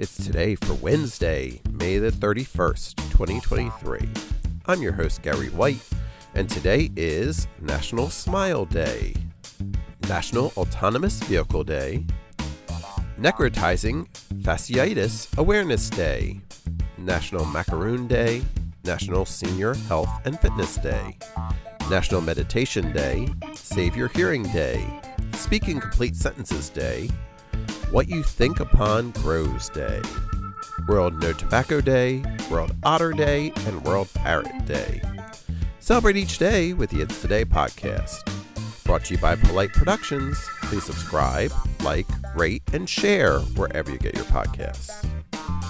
It's today for Wednesday, May the 31st, 2023. I'm your host, Gary White, and today is National Smile Day, National Autonomous Vehicle Day, Necrotizing Fasciitis Awareness Day, National Macaroon Day, National Senior Health and Fitness Day, National Meditation Day, Save Your Hearing Day, Speaking Complete Sentences Day, What You Think Upon Grows Day, World No Tobacco Day, World Otter Day, and World Parrot Day. Celebrate each day with the It's Today podcast. Brought to you by Polite Productions. Please subscribe, like, rate, and share wherever you get your podcasts.